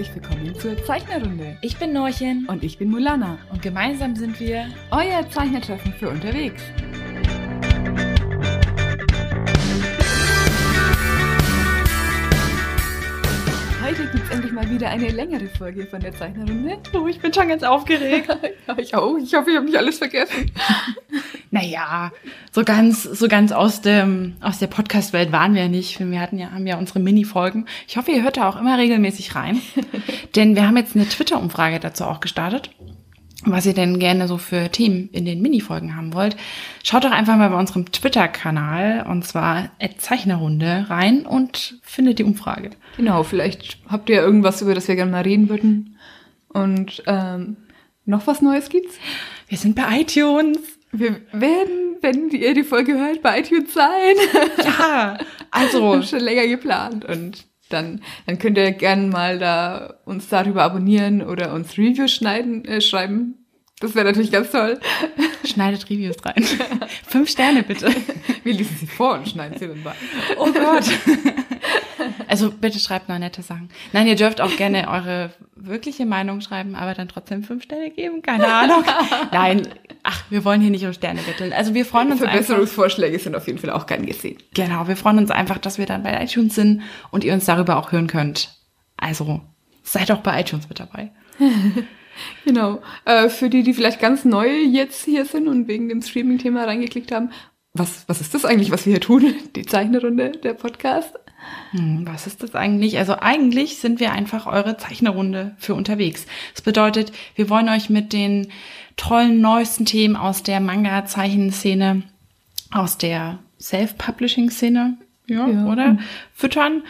herzlich willkommen zur Zeichnerrunde. Ich bin Norchen Und ich bin Mulana, und gemeinsam sind wir euer Zeichnertreffen für unterwegs. Wieder eine längere Folge von der Zeichnerrunde. Oh, ich bin schon ganz aufgeregt. ja, ich auch. Ich hoffe, ich habe nicht alles vergessen. naja, so ganz, so ganz aus dem, aus der Podcast-Welt waren wir ja nicht. Wir hatten ja, haben ja unsere Mini-Folgen. Ich hoffe, ihr hört da auch immer regelmäßig rein. Denn wir haben jetzt eine Twitter-Umfrage dazu auch gestartet. Was ihr denn gerne so für Themen in den Mini-Folgen haben wollt, schaut doch einfach mal bei unserem Twitter-Kanal, und zwar Zeichnerrunde, rein und findet die Umfrage. Genau, vielleicht habt ihr irgendwas, über das wir gerne mal reden würden. Und ähm, noch was Neues gibt's? Wir sind bei iTunes. Wir werden, wenn ihr die Folge hört, bei iTunes sein. Ja, also schon länger geplant und dann, dann könnt ihr gerne mal da uns darüber abonnieren oder uns Reviews schneiden, äh, schreiben. Das wäre natürlich ganz toll. Schneidet Reviews rein. Fünf Sterne bitte. Wir lesen sie vor und schneiden sie dann bei. Oh Gott. Also bitte schreibt noch nette Sachen. Nein, ihr dürft auch gerne eure wirkliche Meinung schreiben, aber dann trotzdem fünf Sterne geben. Keine Ahnung. Nein, wir wollen hier nicht um Sterne betteln. Also wir freuen uns einfach. Verbesserungsvorschläge sind auf jeden Fall auch gern gesehen. Genau, wir freuen uns einfach, dass wir dann bei iTunes sind und ihr uns darüber auch hören könnt. Also seid auch bei iTunes mit dabei. Genau. Äh, für die, die vielleicht ganz neu jetzt hier sind und wegen dem Streaming-Thema reingeklickt haben, was, was ist das eigentlich, was wir hier tun? Die Zeichnerrunde, der Podcast? Hm, was ist das eigentlich? Also eigentlich sind wir einfach eure Zeichnerrunde für unterwegs. Das bedeutet, wir wollen euch mit den tollen neuesten Themen aus der Manga-Zeichenszene, aus der Self-Publishing-Szene, ja, Ja. oder? Füttern.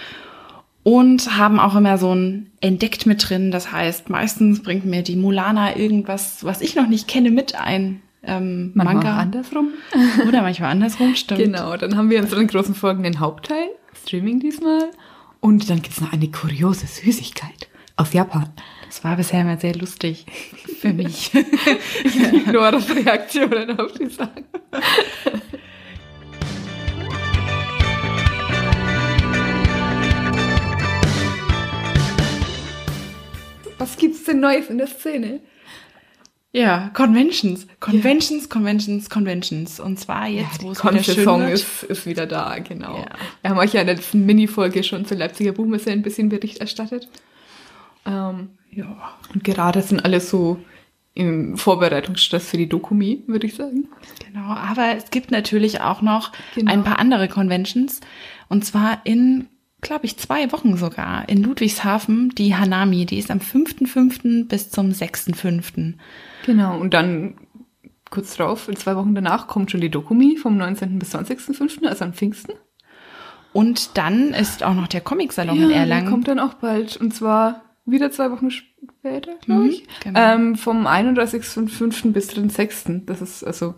Und haben auch immer so ein Entdeckt mit drin. Das heißt, meistens bringt mir die Mulana irgendwas, was ich noch nicht kenne, mit ein. Ähm, Manchmal Manga. andersrum. Oder manchmal andersrum, stimmt. Genau, dann haben wir unseren großen Folgen den Hauptteil, Streaming diesmal. Und dann gibt's noch eine kuriose Süßigkeit aus Japan. Das war bisher immer sehr lustig für mich. Noras Reaktionen auf die Sachen. Was gibt's denn Neues in der Szene? Ja, Conventions. Conventions, Conventions, Conventions. Und zwar jetzt, wo die es wieder schön wird. ist, ist wieder da, genau. Ja. Wir haben euch ja in der letzten Mini-Folge schon zur Leipziger Buchmesse ein bisschen Bericht erstattet. Ähm, Ja. und gerade sind alle so im Vorbereitungsstress für die Dokumi, würde ich sagen. Genau, aber es gibt natürlich auch noch Genau. ein paar andere Conventions. Und zwar in, glaube ich, zwei Wochen sogar. In Ludwigshafen, die Hanami. Die ist am 5.5. bis zum 6.5. Genau, und dann kurz drauf, in zwei Wochen danach, kommt schon die Dokumi vom 19. bis 20.05., also am Pfingsten. Und dann ist auch noch der Comic-Salon in der Erlangen. kommt dann auch bald. Und zwar wieder zwei Wochen später, glaube Mhm, ich. genau. Ähm, vom 31.05. bis 3.06. Das ist also,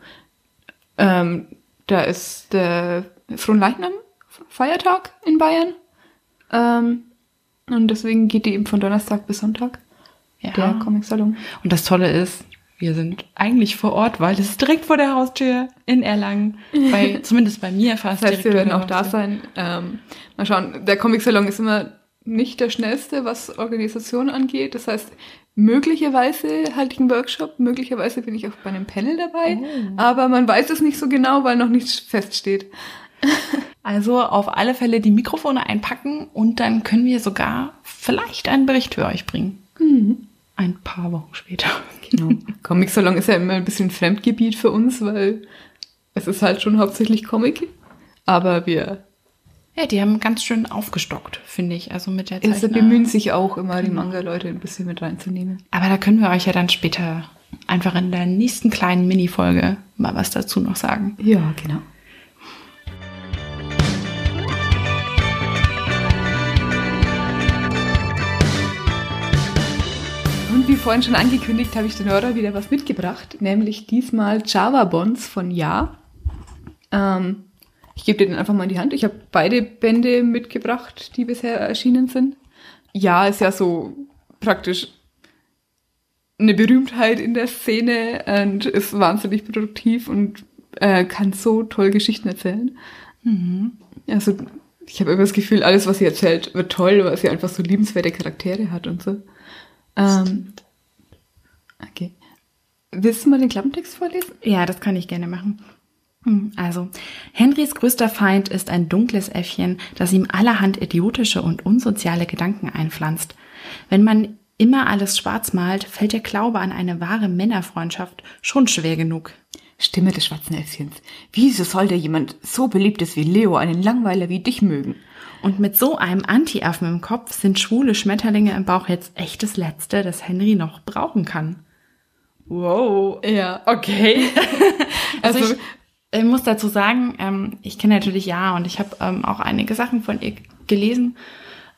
ähm, da ist der Fronleichnam Feiertag in Bayern. Ähm, und deswegen geht die eben von Donnerstag bis Sonntag, ja. der Comic-Salon. Und das Tolle ist, wir sind eigentlich vor Ort, weil es ist direkt vor der Haustür in Erlangen. Bei, zumindest bei mir fast Das heißt, wir werden auch da sein. Ähm, mal schauen, der Comic-Salon ist immer nicht der schnellste, was Organisation angeht. Das heißt, möglicherweise halte ich einen Workshop, möglicherweise bin ich auch bei einem Panel dabei, Oh. aber man weiß es nicht so genau, weil noch nichts feststeht. Also auf alle Fälle die Mikrofone einpacken und dann können wir sogar vielleicht einen Bericht für euch bringen. Ein paar Wochen später. Genau. Comic-Salon ist ja immer ein bisschen Fremdgebiet für uns, weil es ist halt schon hauptsächlich Comic. Aber wir Ja, die haben ganz schön aufgestockt, finde ich. Also mit der es Zeichner. bemühen sich auch immer, die Manga-Leute ein bisschen mit reinzunehmen. Aber da können wir euch ja dann später einfach in der nächsten kleinen Mini-Folge mal was dazu noch sagen. Ja, genau. Wie vorhin schon angekündigt, habe ich den Nora wieder was mitgebracht, nämlich diesmal Java Bonds von Ja. Ähm, ich gebe dir den einfach mal in die Hand. Ich habe beide Bände mitgebracht, die bisher erschienen sind. Ja ist ja so praktisch eine Berühmtheit in der Szene und ist wahnsinnig produktiv und äh, kann so toll Geschichten erzählen. Also ich habe immer das Gefühl, alles, was sie erzählt, wird toll, weil sie einfach so liebenswerte Charaktere hat und so. Ähm, okay. Willst du mal den Klappentext vorlesen? Ja, das kann ich gerne machen. Hm, Also, Henrys größter Feind ist ein dunkles Äffchen, das ihm allerhand idiotische und unsoziale Gedanken einpflanzt. Wenn man immer alles schwarz malt, fällt der Glaube an eine wahre Männerfreundschaft schon schwer genug. Stimme des schwarzen Äffchens. Wieso sollte jemand so beliebtes wie Leo einen Langweiler wie dich mögen? Und mit so einem Anti-Affen im Kopf sind schwule Schmetterlinge im Bauch jetzt echt das Letzte, das Henry noch brauchen kann. Wow. Ja. Okay. also, Also- ich, ich muss dazu sagen, ähm, ich kenne natürlich Ja und ich habe ähm, auch einige Sachen von ihr gelesen.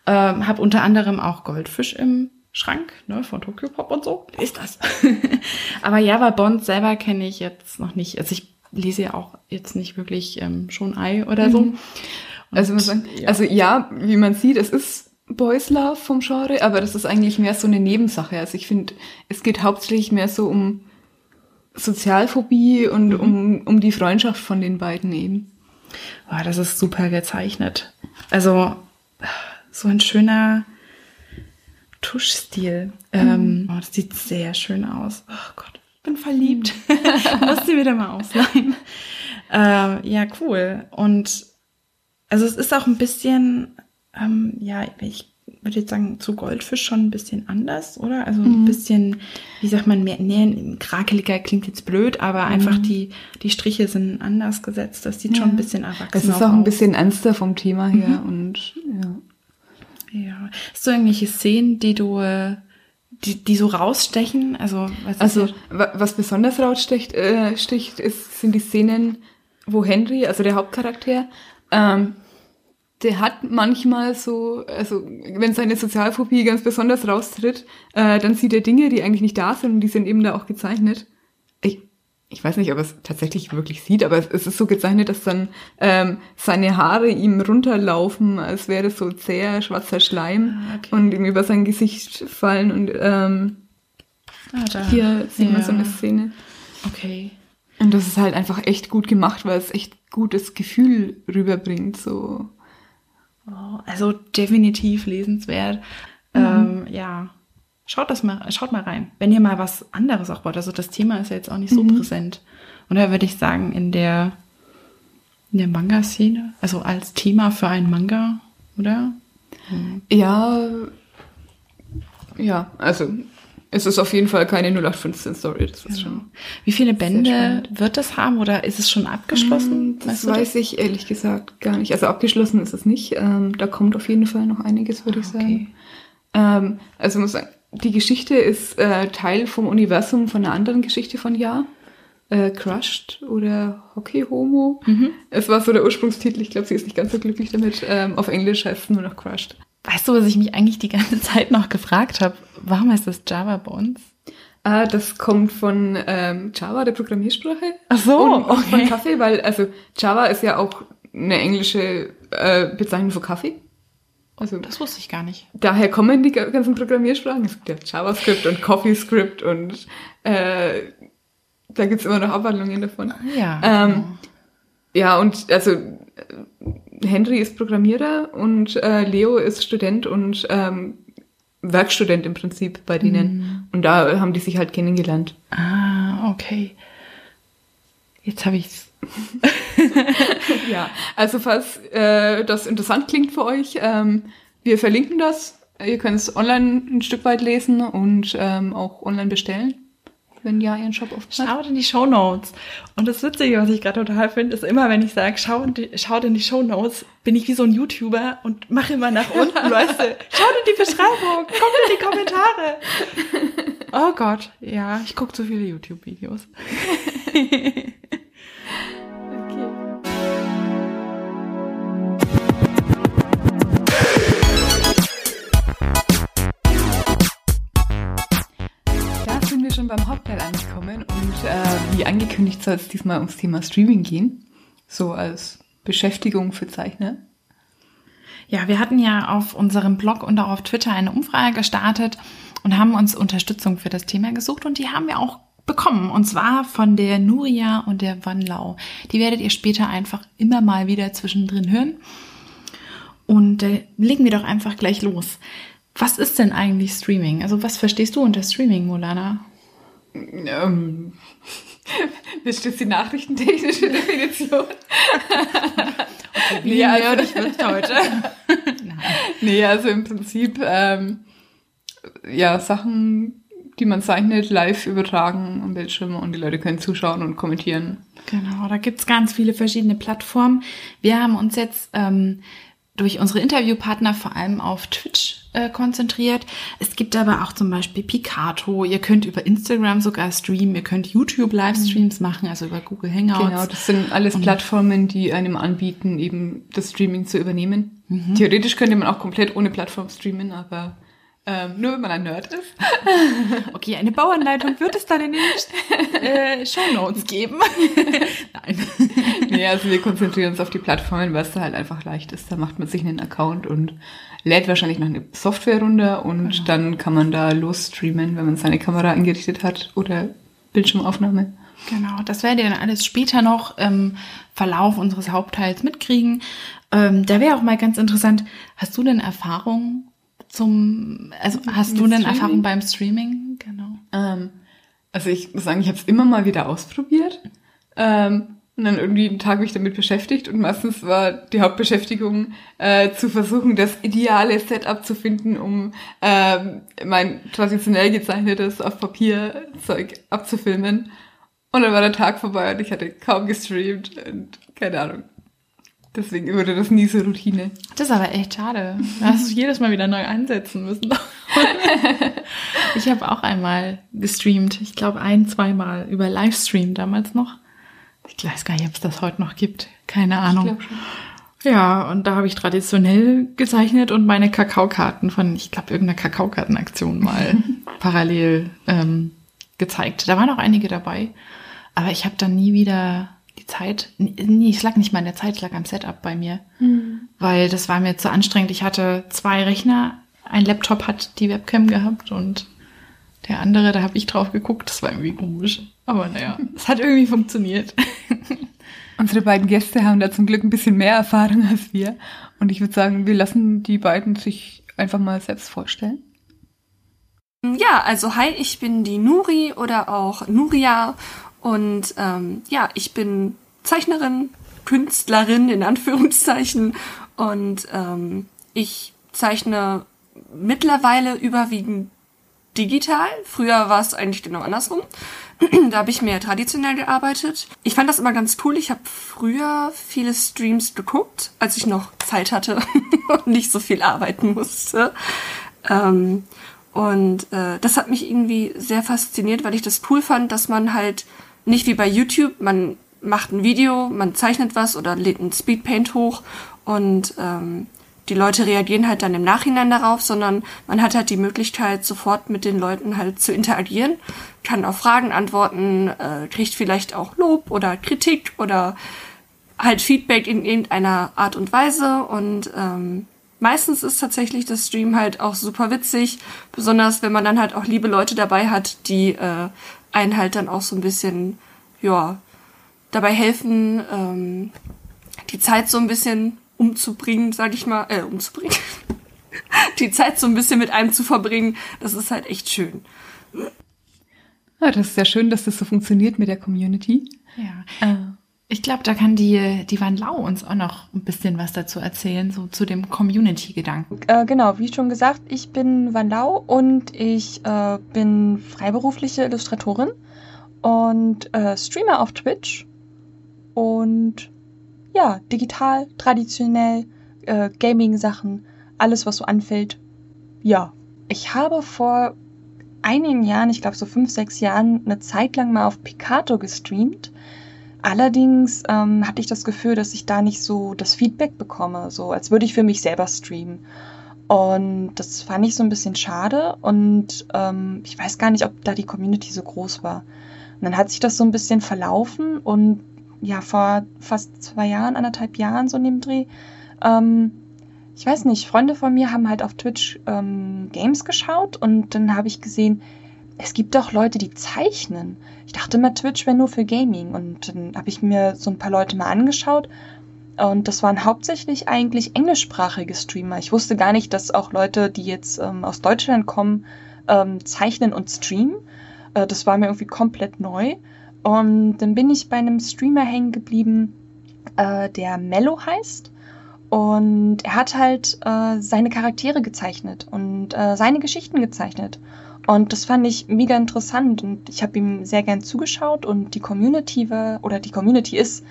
Ähm, habe unter anderem auch Goldfisch im Schrank, ne, von Tokyo Pop und so. Ist das. Aber Java Bond selber kenne ich jetzt noch nicht. Also ich lese ja auch jetzt nicht wirklich ähm, schon Ei oder so. Also, Und, muss sagen, ja. also ja, wie man sieht, es ist Boys Love vom Genre, aber das ist eigentlich mehr so eine Nebensache. Also ich finde, es geht hauptsächlich mehr so um Sozialphobie und um, um die Freundschaft von den beiden eben. Boah, das ist super gezeichnet. Also so ein schöner Tuschstil. Ähm, oh, das sieht sehr schön aus. Oh Gott, ich bin verliebt. Muss sie wieder mal ausleihen. Ähm, ja, cool. Und also es ist auch ein bisschen, ähm, ja, ich würde jetzt sagen, zu Goldfisch schon ein bisschen anders, oder? Also ein bisschen, wie sagt man, mehr, nee, krakeliger klingt jetzt blöd, aber einfach die, die Striche sind anders gesetzt. Das sieht schon ein bisschen erwachsen Es ist auch ein aus. bisschen ernster vom Thema her und ja. Ja. Hast du irgendwelche Szenen, die du, äh, die, die so rausstechen? Also, was Also, was besonders raussticht, äh, sticht, ist, sind die Szenen, wo Henry, also der Hauptcharakter, ähm, der hat manchmal so, also wenn seine Sozialphobie ganz besonders raustritt, äh, dann sieht er Dinge, die eigentlich nicht da sind und die sind eben da auch gezeichnet. Ich, ich weiß nicht, ob er es tatsächlich wirklich sieht, aber es, es ist so gezeichnet, dass dann ähm, seine Haare ihm runterlaufen, als wäre so zäher schwarzer Schleim Ah, okay. und ihm über sein Gesicht fallen und ähm, ah, da. hier sieht man Ja. so eine Szene. Okay. Und das ist halt einfach echt gut gemacht, weil es echt gutes Gefühl rüberbringt. So. Oh, also definitiv lesenswert. Ähm, ja. Schaut das mal, schaut mal rein. Wenn ihr mal was anderes auch wollt. Also das Thema ist ja jetzt auch nicht so präsent. Und da würde ich sagen, in der, in der Manga-Szene, also als Thema für einen Manga, oder? Ja, ja, also es ist auf jeden Fall keine 0815-Story. Das ist schon. Wie viele Bände wird das haben oder ist es schon abgeschlossen? Das Weißt du weiß ich ehrlich gesagt gar nicht. Also abgeschlossen ist es nicht. Ähm, da kommt auf jeden Fall noch einiges, würde ich Okay. sagen. Ähm, also muss sagen, die Geschichte ist äh, Teil vom Universum von einer anderen Geschichte von Ja. Äh, Crushed oder Hockey Homo. Es war so der Ursprungstitel. Ich glaube, sie ist nicht ganz so glücklich damit. Ähm, auf Englisch heißt es nur noch Crushed. Weißt du, was ich mich eigentlich die ganze Zeit noch gefragt habe? Warum heißt das Java Bones? Ah, das kommt von ähm, Java, der Programmiersprache. Ach so, und, und von okay. Kaffee, weil also Java ist ja auch eine englische äh, Bezeichnung für Kaffee. Also Das wusste ich gar nicht. daher kommen die ga- ganzen Programmiersprachen. Es gibt ja JavaScript und CoffeeScript und äh, da gibt's immer noch Abwandlungen davon. Ja. Ähm, ja, und also Henry ist Programmierer und äh, Leo ist Student und ähm, Werkstudent im Prinzip bei denen. Und da haben die sich halt kennengelernt. Ah, okay. Jetzt habe ich's. Ja, also falls äh, das interessant klingt für euch, ähm, wir verlinken das. Ihr könnt es online ein Stück weit lesen und ähm, auch online bestellen, wenn ja ihren Shop hat. Schaut in die Show Notes. Und das Witzige, was ich gerade total finde, ist immer, wenn ich sage, schaut, in die- schaut in die Show Notes, bin ich wie so ein YouTuber und mache immer nach unten, weißt du. Schaut in die Beschreibung, kommt in die Kommentare. Oh Gott, ja, ich gucke zu viele YouTube-Videos. schon beim Hauptteil angekommen und äh, wie angekündigt soll es diesmal ums Thema Streaming gehen. So als Beschäftigung für Zeichner. Ja, wir hatten ja auf unserem Blog und auch auf Twitter eine Umfrage gestartet und haben uns Unterstützung für das Thema gesucht und die haben wir auch bekommen. Und zwar von der Nuria und der Wanlau. Die werdet ihr später einfach immer mal wieder zwischendrin hören. Und äh, legen wir doch einfach gleich los. Was ist denn eigentlich Streaming? Also was verstehst du unter Streaming, Molana? Ähm, das ist die nachrichtentechnische Definition. okay, wie nee, also, nerdig wird heute. nee, also im Prinzip ähm, ja Sachen, die man zeichnet, live übertragen am Bildschirm und die Leute können zuschauen und kommentieren. Genau, da gibt's ganz viele verschiedene Plattformen. Wir haben uns jetzt ähm, durch unsere Interviewpartner vor allem auf Twitch äh, konzentriert. Es gibt aber auch zum Beispiel Picato. Ihr könnt über Instagram sogar streamen. Ihr könnt YouTube Livestreams mhm. machen, also über Google Hangouts. Genau, das sind alles Plattformen, die einem anbieten, eben das Streaming zu übernehmen. Mhm. Theoretisch könnte man auch komplett ohne Plattform streamen, aber ähm, nur wenn man ein Nerd ist. okay, eine Bauanleitung wird es dann in den äh, Show Notes geben. Nein. nee, also wir konzentrieren uns auf die Plattformen, weil es da halt einfach leicht ist. Da macht man sich einen Account und lädt wahrscheinlich noch eine Software runter und genau. dann kann man da los streamen, wenn man seine Kamera eingerichtet hat oder Bildschirmaufnahme. Genau, das werdet ihr dann alles später noch im Verlauf unseres Hauptteils mitkriegen. Ähm, da wäre auch mal ganz interessant, hast du denn Erfahrungen zum, also hast du denn Streaming? Erfahrung beim Streaming? Genau. Ähm, also ich muss sagen, ich habe es immer mal wieder ausprobiert. Ähm, und dann irgendwie einen Tag mich damit beschäftigt und meistens war die Hauptbeschäftigung äh, zu versuchen, das ideale Setup zu finden, um ähm, mein traditionell gezeichnetes auf Papier Zeug abzufilmen. Und dann war der Tag vorbei und ich hatte kaum gestreamt und keine Ahnung. Deswegen wurde das nie so Routine. Das ist aber echt schade. Da hast du jedes Mal wieder neu einsetzen müssen. ich habe auch einmal gestreamt. Ich glaube ein, zweimal über Livestream damals noch. Ich weiß gar nicht, ob es das heute noch gibt. Keine Ahnung. Ja, und da habe ich traditionell gezeichnet und meine Kakaokarten von, ich glaube, irgendeiner Kakaokartenaktion mal parallel ähm, gezeigt. Da waren auch einige dabei. Aber ich habe dann nie wieder die Zeit, nee, es lag nicht mal in der Zeit, es lag am Setup bei mir. Mhm. Weil das war mir zu anstrengend. Ich hatte zwei Rechner, ein Laptop hat die Webcam gehabt und der andere, da habe ich drauf geguckt. Das war irgendwie komisch. Aber naja, es hat irgendwie funktioniert. Unsere beiden Gäste haben da zum Glück ein bisschen mehr Erfahrung als wir. Und ich würde sagen, wir lassen die beiden sich einfach mal selbst vorstellen. Ja, also hi, ich bin die Nuri oder auch Nuria und ähm, ja, ich bin Zeichnerin, Künstlerin in Anführungszeichen und ähm, ich zeichne mittlerweile überwiegend digital. Früher war es eigentlich genau andersrum. da habe ich mehr traditionell gearbeitet. Ich fand das immer ganz cool. Ich habe früher viele Streams geguckt, als ich noch Zeit hatte und nicht so viel arbeiten musste. Ähm, und äh, das hat mich irgendwie sehr fasziniert, weil ich das cool fand, dass man halt nicht wie bei YouTube, man macht ein Video, man zeichnet was oder lädt ein Speedpaint hoch und ähm, die Leute reagieren halt dann im Nachhinein darauf, sondern man hat halt die Möglichkeit, sofort mit den Leuten halt zu interagieren, kann auf Fragen antworten, äh, kriegt vielleicht auch Lob oder Kritik oder halt Feedback in irgendeiner Art und Weise und ähm, meistens ist tatsächlich das Stream halt auch super witzig, besonders wenn man dann halt auch liebe Leute dabei hat, die äh, einen halt dann auch so ein bisschen, ja, dabei helfen, ähm, die Zeit so ein bisschen umzubringen, sag ich mal, äh, umzubringen. die Zeit so ein bisschen mit einem zu verbringen, das ist halt echt schön. Ja, das ist sehr schön, dass das so funktioniert mit der Community. Ja. Äh. Ich glaube, da kann die, die Van Lau uns auch noch ein bisschen was dazu erzählen, so zu dem Community-Gedanken. Äh, genau, wie schon gesagt, ich bin Van Lau und ich äh, bin freiberufliche Illustratorin und äh, streame auf Twitch und ja, digital, traditionell, äh, Gaming-Sachen, alles, was so anfällt. Ja, ich habe vor einigen Jahren, ich glaube so fünf, sechs Jahren, eine Zeit lang mal auf Picato gestreamt Allerdings ähm, hatte ich das Gefühl, dass ich da nicht so das Feedback bekomme, so als würde ich für mich selber streamen. Und das fand ich so ein bisschen schade und ähm, ich weiß gar nicht, ob da die Community so groß war. Und dann hat sich das so ein bisschen verlaufen und ja, vor fast zwei Jahren, anderthalb Jahren so dem Dreh, ähm, ich weiß nicht, Freunde von mir haben halt auf Twitch ähm, Games geschaut und dann habe ich gesehen, es gibt doch Leute, die zeichnen. Ich dachte immer, Twitch wäre nur für Gaming. Und dann habe ich mir so ein paar Leute mal angeschaut. Und das waren hauptsächlich eigentlich englischsprachige Streamer. Ich wusste gar nicht, dass auch Leute, die jetzt ähm, aus Deutschland kommen, ähm, zeichnen und streamen. Äh, das war mir irgendwie komplett neu. Und dann bin ich bei einem Streamer hängen geblieben, äh, der Mello heißt. Und er hat halt äh, seine Charaktere gezeichnet und äh, seine Geschichten gezeichnet. Und das fand ich mega interessant und ich habe ihm sehr gern zugeschaut und die Community war, oder die Community ist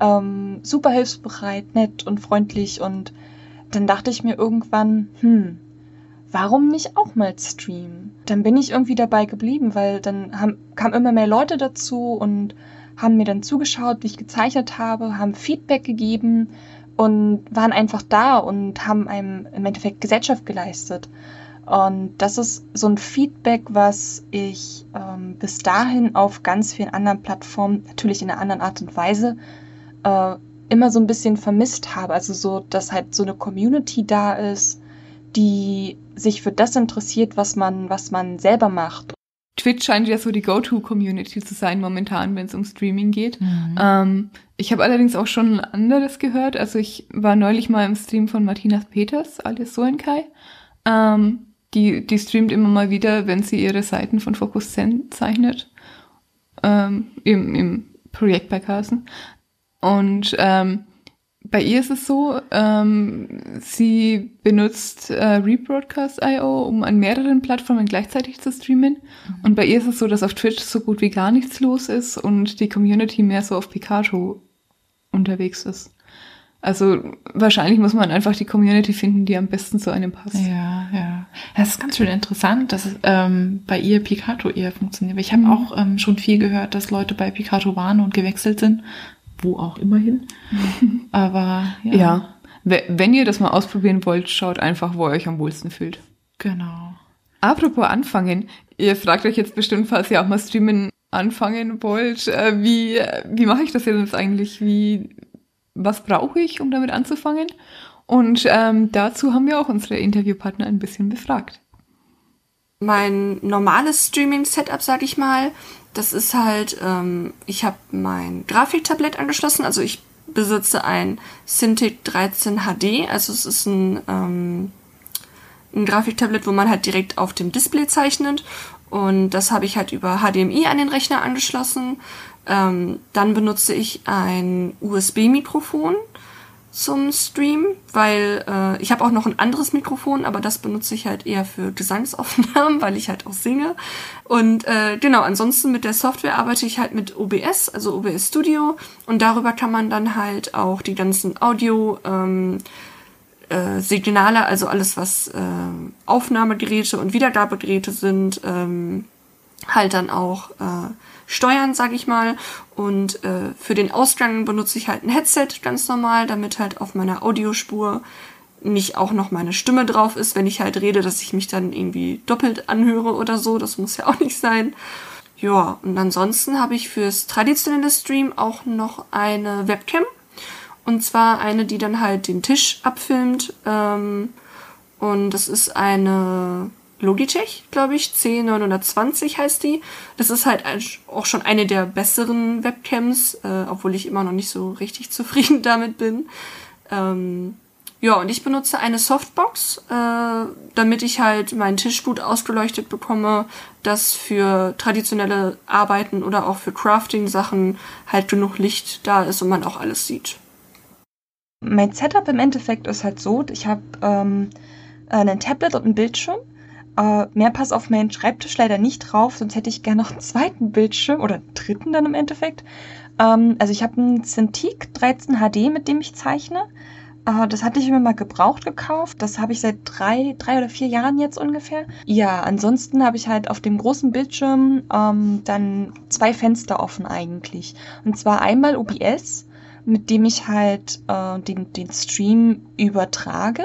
ähm, super hilfsbereit, nett und freundlich und dann dachte ich mir irgendwann, hm, warum nicht auch mal streamen? Dann bin ich irgendwie dabei geblieben, weil dann haben, kamen immer mehr Leute dazu und haben mir dann zugeschaut, wie ich gezeichnet habe, haben Feedback gegeben und waren einfach da und haben einem im Endeffekt Gesellschaft geleistet. Und das ist so ein Feedback, was ich ähm, bis dahin auf ganz vielen anderen Plattformen, natürlich in einer anderen Art und Weise, äh, immer so ein bisschen vermisst habe. Also so, dass halt so eine Community da ist, die sich für das interessiert, was man, was man selber macht. Twitch scheint ja so die Go-To-Community zu sein momentan, wenn es um Streaming geht. Mhm. Ähm, ich habe allerdings auch schon anderes gehört. Also ich war neulich mal im Stream von Martina Peters, alias Soenkai. Ähm, die, die streamt immer mal wieder, wenn sie ihre Seiten von Focus Zen zeichnet. Ähm, im, Im Projekt bei Carson. Und ähm, bei ihr ist es so, ähm, sie benutzt äh, Rebroadcast.io, um an mehreren Plattformen gleichzeitig zu streamen. Mhm. Und bei ihr ist es so, dass auf Twitch so gut wie gar nichts los ist und die Community mehr so auf Pikachu unterwegs ist. Also wahrscheinlich muss man einfach die Community finden, die am besten zu einem passt. Ja, ja. Das ist ganz schön interessant, dass ähm, bei ihr Picato eher funktioniert. Ich habe mhm. auch ähm, schon viel gehört, dass Leute bei Picato waren und gewechselt sind, wo auch immerhin. Aber ja. ja. Wenn ihr das mal ausprobieren wollt, schaut einfach, wo ihr euch am wohlsten fühlt. Genau. Apropos anfangen, ihr fragt euch jetzt bestimmt, falls ihr auch mal streamen anfangen wollt, äh, wie, wie mache ich das jetzt eigentlich? Wie, was brauche ich, um damit anzufangen? Und ähm, dazu haben wir auch unsere Interviewpartner ein bisschen befragt. Mein normales Streaming-Setup, sag ich mal, das ist halt, ähm, ich habe mein Grafiktablett angeschlossen, also ich besitze ein Cintiq 13 HD, also es ist ein, ähm, ein Grafiktablett, wo man halt direkt auf dem Display zeichnet und das habe ich halt über HDMI an den Rechner angeschlossen. Ähm, dann benutze ich ein USB-Mikrofon zum Stream, weil äh, ich habe auch noch ein anderes Mikrofon, aber das benutze ich halt eher für Gesangsaufnahmen, weil ich halt auch singe. Und äh, genau, ansonsten mit der Software arbeite ich halt mit OBS, also OBS Studio, und darüber kann man dann halt auch die ganzen Audio ähm, äh, Signale, also alles was äh, Aufnahmegeräte und Wiedergabegeräte sind, ähm, halt dann auch äh, steuern, sag ich mal. Und äh, für den Ausgang benutze ich halt ein Headset ganz normal, damit halt auf meiner Audiospur nicht auch noch meine Stimme drauf ist, wenn ich halt rede, dass ich mich dann irgendwie doppelt anhöre oder so. Das muss ja auch nicht sein. Ja, und ansonsten habe ich fürs traditionelle Stream auch noch eine Webcam. Und zwar eine, die dann halt den Tisch abfilmt. Ähm, und das ist eine Logitech, glaube ich, C920 heißt die. Das ist halt auch schon eine der besseren Webcams, äh, obwohl ich immer noch nicht so richtig zufrieden damit bin. Ähm, ja, und ich benutze eine Softbox, äh, damit ich halt meinen Tisch gut ausgeleuchtet bekomme, dass für traditionelle Arbeiten oder auch für Crafting-Sachen halt genug Licht da ist und man auch alles sieht. Mein Setup im Endeffekt ist halt so, ich habe ähm, einen Tablet und einen Bildschirm äh, mehr passt auf meinen Schreibtisch leider nicht drauf, sonst hätte ich gerne noch einen zweiten Bildschirm oder einen dritten dann im Endeffekt. Ähm, also ich habe einen Cintiq 13 HD, mit dem ich zeichne. Äh, das hatte ich mir mal gebraucht gekauft. Das habe ich seit drei, drei oder vier Jahren jetzt ungefähr. Ja, ansonsten habe ich halt auf dem großen Bildschirm ähm, dann zwei Fenster offen eigentlich. Und zwar einmal OBS, mit dem ich halt äh, den, den Stream übertrage.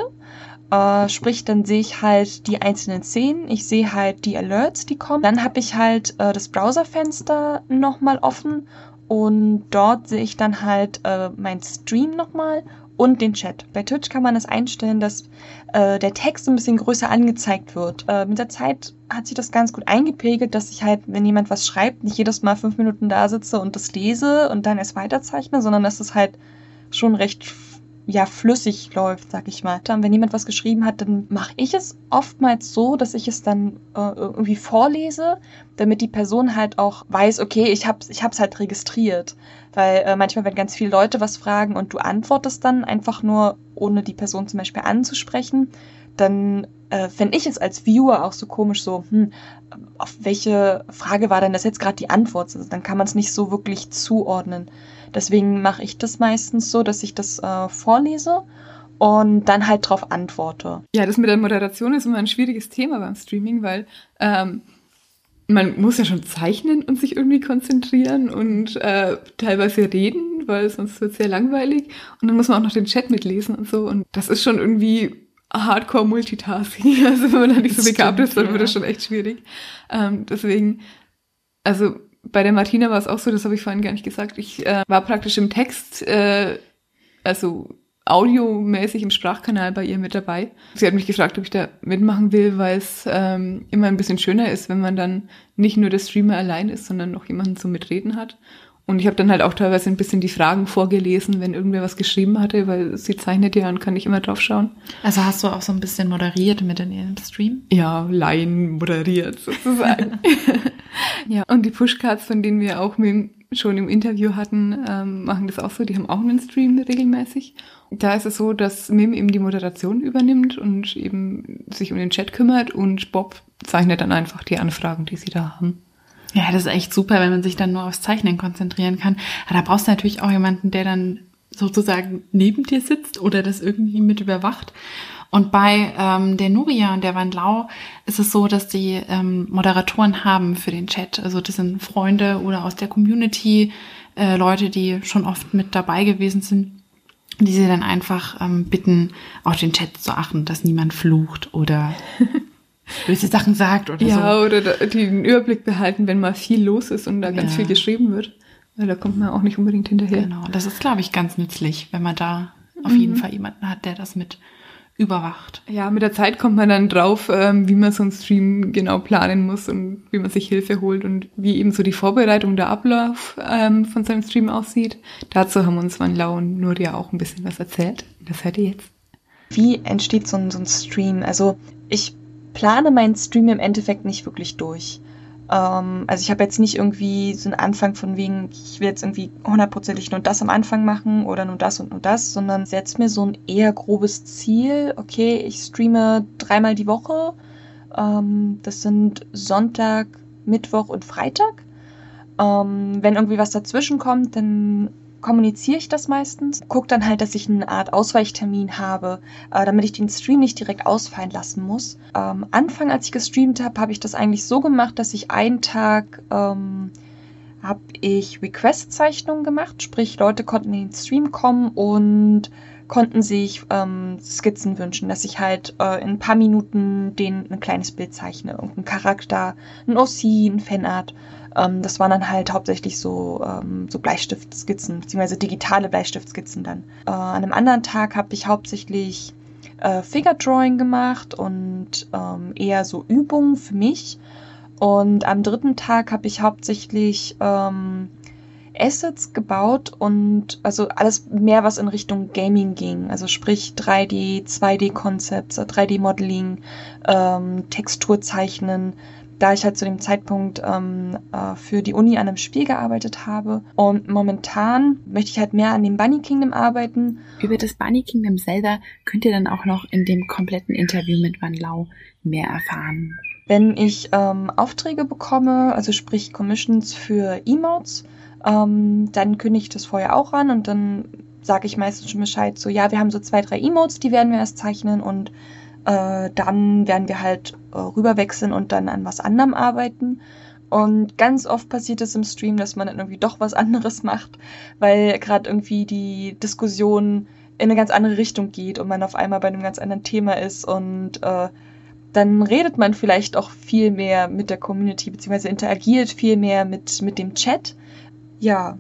Äh, sprich, dann sehe ich halt die einzelnen Szenen, ich sehe halt die Alerts, die kommen. Dann habe ich halt äh, das Browserfenster nochmal offen und dort sehe ich dann halt äh, mein Stream nochmal und den Chat. Bei Twitch kann man das einstellen, dass äh, der Text ein bisschen größer angezeigt wird. Äh, mit der Zeit hat sich das ganz gut eingepegelt, dass ich halt, wenn jemand was schreibt, nicht jedes Mal fünf Minuten da sitze und das lese und dann erst weiterzeichne, sondern dass es halt schon recht ja flüssig läuft, sag ich mal. Dann, wenn jemand was geschrieben hat, dann mache ich es oftmals so, dass ich es dann äh, irgendwie vorlese, damit die Person halt auch weiß, okay, ich hab's, ich halt registriert. Weil äh, manchmal, wenn ganz viele Leute was fragen und du antwortest dann einfach nur, ohne die Person zum Beispiel anzusprechen, dann äh, fände ich es als Viewer auch so komisch, so, hm, auf welche Frage war denn das jetzt gerade die Antwort? Also dann kann man es nicht so wirklich zuordnen. Deswegen mache ich das meistens so, dass ich das äh, vorlese und dann halt drauf antworte. Ja, das mit der Moderation ist immer ein schwieriges Thema beim Streaming, weil ähm, man muss ja schon zeichnen und sich irgendwie konzentrieren und äh, teilweise reden, weil sonst wird es sehr langweilig. Und dann muss man auch noch den Chat mitlesen und so. Und das ist schon irgendwie Hardcore-Multitasking. Also wenn man da nicht so begabt ist, dann wird das schon echt schwierig. Ähm, deswegen, also bei der Martina war es auch so, das habe ich vorhin gar nicht gesagt. Ich äh, war praktisch im Text, äh, also audiomäßig im Sprachkanal bei ihr mit dabei. Sie hat mich gefragt, ob ich da mitmachen will, weil es ähm, immer ein bisschen schöner ist, wenn man dann nicht nur der Streamer allein ist, sondern noch jemanden zum Mitreden hat. Und ich habe dann halt auch teilweise ein bisschen die Fragen vorgelesen, wenn irgendwer was geschrieben hatte, weil sie zeichnet ja und kann nicht immer drauf schauen. Also hast du auch so ein bisschen moderiert mit in ihrem Stream? Ja, Laien moderiert sozusagen. ja, und die Pushcards, von denen wir auch mit, schon im Interview hatten, ähm, machen das auch so. Die haben auch einen Stream regelmäßig. Da ist es so, dass Mim eben die Moderation übernimmt und eben sich um den Chat kümmert und Bob zeichnet dann einfach die Anfragen, die sie da haben. Ja, das ist echt super, wenn man sich dann nur aufs Zeichnen konzentrieren kann. Aber da brauchst du natürlich auch jemanden, der dann sozusagen neben dir sitzt oder das irgendwie mit überwacht. Und bei ähm, der Nuria und der Wandlau ist es so, dass die ähm, Moderatoren haben für den Chat. Also das sind Freunde oder aus der Community, äh, Leute, die schon oft mit dabei gewesen sind, die sie dann einfach ähm, bitten, auf den Chat zu achten, dass niemand flucht oder böse Sachen sagt oder ja, so. Ja, oder den Überblick behalten, wenn mal viel los ist und da ganz Ja. viel geschrieben wird. Weil da kommt man auch nicht unbedingt hinterher. Genau, das ist, glaube ich, ganz nützlich, wenn man da auf Mhm. jeden Fall jemanden hat, der das mit überwacht. Ja, mit der Zeit kommt man dann drauf, ähm, wie man so einen Stream genau planen muss und wie man sich Hilfe holt und wie eben so die Vorbereitung, der Ablauf ähm, von seinem Stream aussieht. Dazu haben uns Van Lau und Nuria auch ein bisschen was erzählt. Das hört ihr jetzt. Wie entsteht so ein, so ein Stream? Also ich plane meinen Stream im Endeffekt nicht wirklich durch. Ähm, also ich habe jetzt nicht irgendwie so einen Anfang von wegen, ich will jetzt irgendwie hundertprozentig nur das am Anfang machen oder nur das und nur das, sondern setze mir so ein eher grobes Ziel. Okay, ich streame dreimal die Woche. Ähm, das sind Sonntag, Mittwoch und Freitag. Ähm, wenn irgendwie was dazwischen kommt, dann kommuniziere ich das meistens. Guck dann halt, dass ich eine Art Ausweichtermin habe, äh, damit ich den Stream nicht direkt ausfallen lassen muss. Ähm, Anfang, als ich gestreamt habe, habe ich das eigentlich so gemacht, dass ich einen Tag ähm, habe ich Request-Zeichnungen gemacht, sprich Leute konnten in den Stream kommen und konnten sich ähm, Skizzen wünschen, dass ich halt äh, in ein paar Minuten den ein kleines Bild zeichne, irgendein Charakter, ein OC, ein Fanart. Ähm, das waren dann halt hauptsächlich so, ähm, so Bleistiftskizzen, beziehungsweise digitale Bleistiftskizzen dann. Äh, an einem anderen Tag habe ich hauptsächlich äh, Figure Drawing gemacht und ähm, eher so Übungen für mich. Und am dritten Tag habe ich hauptsächlich ähm, Assets gebaut und also alles mehr, was in Richtung Gaming ging. Also sprich 3D, 2D-Concepts, 3D-Modeling, ähm, Texturzeichnen, da ich halt zu dem Zeitpunkt ähm, äh, für die Uni an einem Spiel gearbeitet habe. Und momentan möchte ich halt mehr an dem Bunny Kingdom arbeiten. Über das Bunny Kingdom selber könnt ihr dann auch noch in dem kompletten Interview mit Van Lau mehr erfahren. Wenn ich ähm, Aufträge bekomme, also sprich Commissions für Emotes, ähm, dann kündige ich das vorher auch an und dann sage ich meistens schon Bescheid, so ja, wir haben so zwei, drei Emotes, die werden wir erst zeichnen und äh, dann werden wir halt äh, rüberwechseln und dann an was anderem arbeiten. Und ganz oft passiert es im Stream, dass man dann irgendwie doch was anderes macht, weil gerade irgendwie die Diskussion in eine ganz andere Richtung geht und man auf einmal bei einem ganz anderen Thema ist und äh, dann redet man vielleicht auch viel mehr mit der Community, beziehungsweise interagiert viel mehr mit, mit dem Chat. Ja,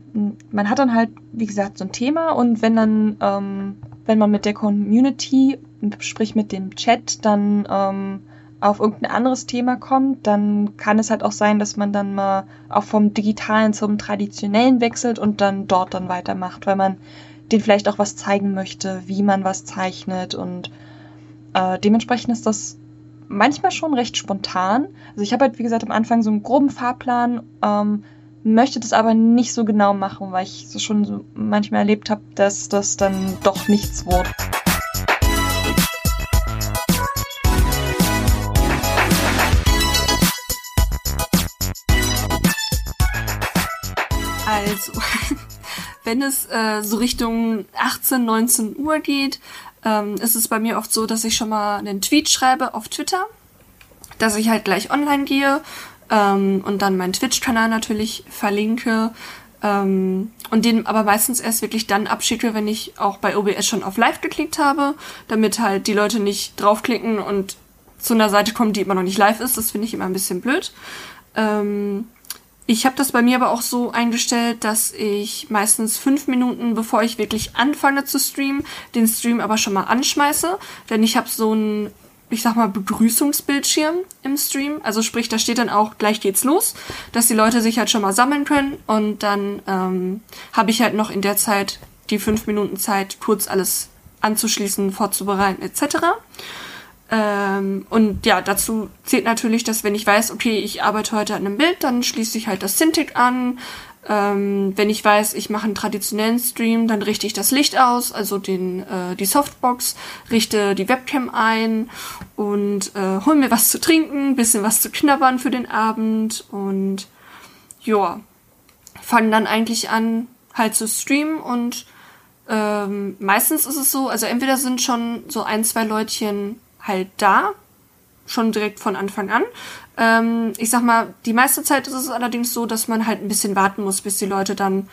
man hat dann halt, wie gesagt, so ein Thema und wenn dann, ähm, wenn man mit der Community, sprich mit dem Chat, dann ähm, auf irgendein anderes Thema kommt, dann kann es halt auch sein, dass man dann mal auch vom Digitalen zum Traditionellen wechselt und dann dort dann weitermacht, weil man denen vielleicht auch was zeigen möchte, wie man was zeichnet und äh, dementsprechend ist das manchmal schon recht spontan. Also ich habe halt, wie gesagt, am Anfang so einen groben Fahrplan, ähm, möchte das aber nicht so genau machen, weil ich so schon so manchmal erlebt habe, dass das dann doch nichts wurde. Also, wenn es äh, so Richtung 18, 19 Uhr geht, ähm, ist es bei mir oft so, dass ich schon mal einen Tweet schreibe auf Twitter, dass ich halt gleich online gehe ähm, und dann meinen Twitch-Kanal natürlich verlinke ähm, und den aber meistens erst wirklich dann abschicke, wenn ich auch bei OBS schon auf Live geklickt habe, damit halt die Leute nicht draufklicken und zu einer Seite kommen, die immer noch nicht live ist. Das finde ich immer ein bisschen blöd. Ähm, ich habe das bei mir aber auch so eingestellt, dass ich meistens fünf Minuten, bevor ich wirklich anfange zu streamen, den Stream aber schon mal anschmeiße. Denn ich habe so ein, ich sag mal, Begrüßungsbildschirm im Stream. Also sprich, da steht dann auch, gleich geht's los, dass die Leute sich halt schon mal sammeln können. Und dann ähm, habe ich halt noch in der Zeit die fünf Minuten Zeit, kurz alles anzuschließen, vorzubereiten etc. Ähm, und ja, dazu zählt natürlich, dass wenn ich weiß, okay, ich arbeite heute an einem Bild, dann schließe ich halt das Cintiq an. Ähm, wenn ich weiß, ich mache einen traditionellen Stream, dann richte ich das Licht aus, also den, äh, die Softbox, richte die Webcam ein und äh, hol mir was zu trinken, bisschen was zu knabbern für den Abend und ja, fange dann eigentlich an, halt zu streamen und ähm, meistens ist es so, also entweder sind schon so ein, zwei Leutchen halt da, schon direkt von Anfang an. Ähm, ich sag mal, die meiste Zeit ist es allerdings so, dass man halt ein bisschen warten muss, bis die Leute dann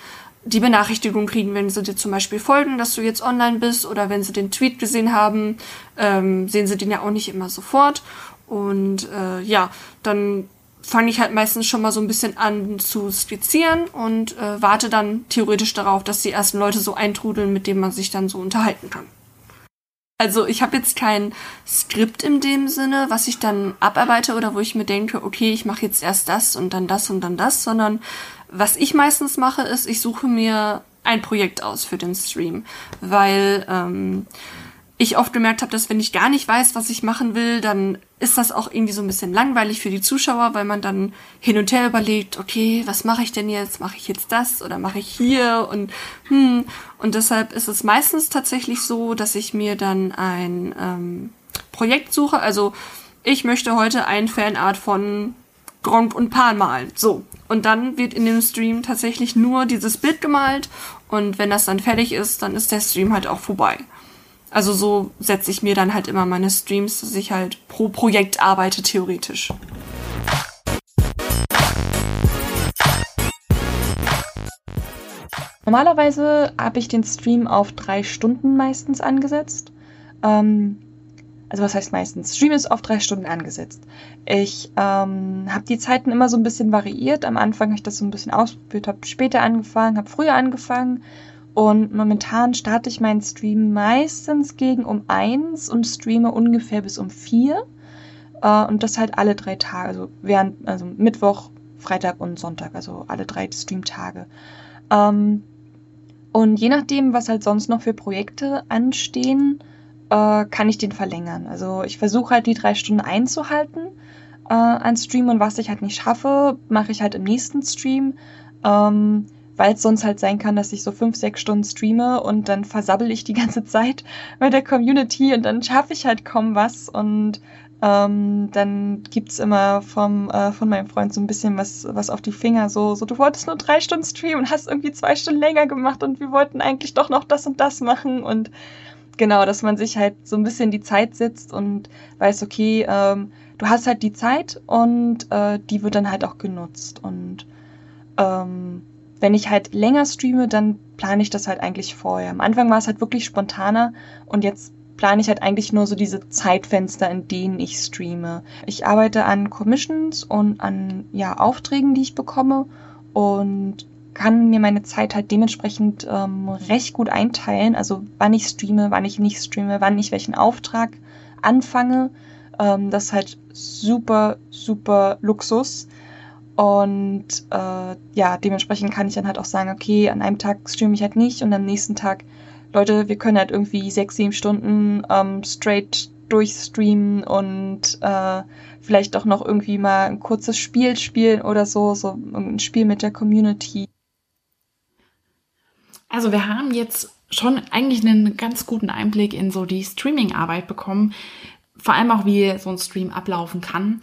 die Benachrichtigung kriegen, wenn sie dir zum Beispiel folgen, dass du jetzt online bist oder wenn sie den Tweet gesehen haben, ähm, sehen sie den ja auch nicht immer sofort. Und äh, ja, dann fange ich halt meistens schon mal so ein bisschen an zu skizzieren und äh, warte dann theoretisch darauf, dass die ersten Leute so eintrudeln, mit denen man sich dann so unterhalten kann. Also ich habe jetzt kein Skript in dem Sinne, was ich dann abarbeite oder wo ich mir denke, okay, ich mache jetzt erst das und dann das und dann das, sondern was ich meistens mache, ist, ich suche mir ein Projekt aus für den Stream, weil ähm, ich oft gemerkt habe, dass wenn ich gar nicht weiß, was ich machen will, dann ist das auch irgendwie so ein bisschen langweilig für die Zuschauer, weil man dann hin und her überlegt, okay, was mache ich denn jetzt? Mache ich jetzt das oder mache ich hier? Und hm. Und deshalb ist es meistens tatsächlich so, dass ich mir dann ein ähm, Projekt suche. Also ich möchte heute ein Fanart von Gronk und Pan malen. So. Und dann wird in dem Stream tatsächlich nur dieses Bild gemalt. Und wenn das dann fertig ist, dann ist der Stream halt auch vorbei. Also so setze ich mir dann halt immer meine Streams, dass ich halt pro Projekt arbeite, theoretisch. Normalerweise habe ich den Stream auf drei Stunden meistens angesetzt. Ähm, also was heißt meistens? Stream ist auf drei Stunden angesetzt. Ich ähm, habe die Zeiten immer so ein bisschen variiert. Am Anfang habe ich das so ein bisschen ausprobiert, habe später angefangen, habe früher angefangen und momentan starte ich meinen Stream meistens gegen um eins und streame ungefähr bis um vier. Äh, und das halt alle drei Tage, also während, also Mittwoch, Freitag und Sonntag, also alle drei Streamtage. Ähm, und je nachdem, was halt sonst noch für Projekte anstehen, äh, kann ich den verlängern. Also ich versuche halt die drei Stunden einzuhalten äh, an Stream und was ich halt nicht schaffe, mache ich halt im nächsten Stream. Ähm, weil es sonst halt sein kann, dass ich so fünf, sechs Stunden streame und dann versabbel ich die ganze Zeit bei der Community und dann schaffe ich halt kaum was und ähm, dann gibt's immer vom, äh, von meinem Freund so ein bisschen was, was auf die Finger, so, so, du wolltest nur drei Stunden streamen und hast irgendwie zwei Stunden länger gemacht und wir wollten eigentlich doch noch das und das machen und genau, dass man sich halt so ein bisschen die Zeit sitzt und weiß, okay, ähm, du hast halt die Zeit und äh, die wird dann halt auch genutzt und ähm, wenn ich halt länger streame, dann plane ich das halt eigentlich vorher. Am Anfang war es halt wirklich spontaner und jetzt plane ich halt eigentlich nur so diese Zeitfenster, in denen ich streame. Ich arbeite an Commissions und an ja, Aufträgen, die ich bekomme und kann mir meine Zeit halt dementsprechend ähm, recht gut einteilen. Also wann ich streame, wann ich nicht streame, wann ich welchen Auftrag anfange. Ähm, das ist halt super, super Luxus. Und äh, ja, dementsprechend kann ich dann halt auch sagen, okay, an einem Tag streame ich halt nicht und am nächsten Tag, Leute, wir können halt irgendwie sechs, sieben Stunden ähm, straight durchstreamen und äh, vielleicht auch noch irgendwie mal ein kurzes Spiel spielen oder so, so ein Spiel mit der Community. Also wir haben jetzt schon eigentlich einen ganz guten Einblick in so die Streaming-Arbeit bekommen. Vor allem auch, wie so ein Stream ablaufen kann.